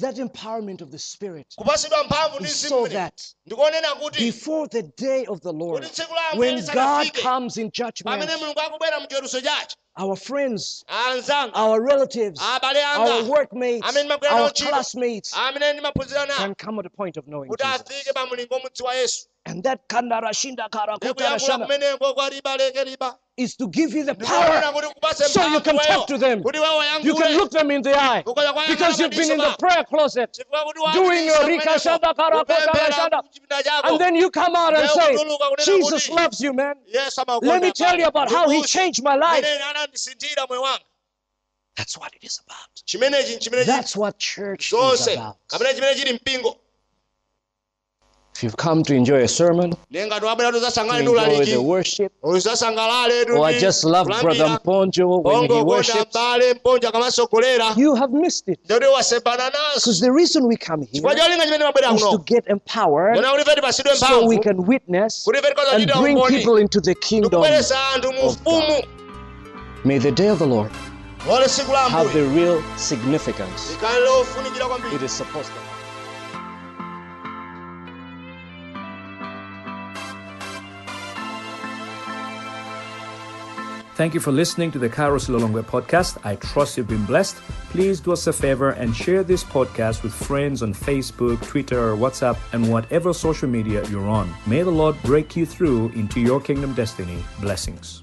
That empowerment of the Spirit is so that before the day of the Lord, kuti tsiku la Ambuye when God comes in judgment, mulungu akubwera mchiweruzo chache our friends, our relatives, our workmates, our classmates amene ndimaphunzira nawo can come at a point of knowing Jesus. pa mulingo omudziwa yesu. And that kandarashinda ndikuyankhula karakutarashana kumeneko kwa liba leke liba is to give you the power so you can talk to them. You can look them in the eye because you've been in the prayer closet doing your wakuliso rika shanda kara kumeneko, kotara upemphera shanda. kuchipinda chako and then you come out and say, Jesus loves you, man. Let me tell you about how he changed my life. mmene anandisinthira moyo wanga That's what it is about. That's what church is about. If you've come to enjoy a sermon, to enjoy the worship, or I just love Brother Mponjo when he worships, mbale mponja akamasogolera you have missed it. ndoti wasembana naso Because the reason we come here chifukwa cholinga chimene mabwera is to get empowered yona kuti ife tipasidwe so we can witness kuti ife tikoza and bring people into the kingdom. tikubweretsa anthu mu of ufumu May the day of the Lord lole tsiku la have the real significance likhale lofunikira kwambiri it is supposed to Thank you for listening to the Kairos Lilongwe podcast. I trust you've been blessed. Please do us a favor and share this podcast with friends on Facebook, Twitter, WhatsApp, and whatever social media you're on. May the Lord break you through into your kingdom destiny. Blessings.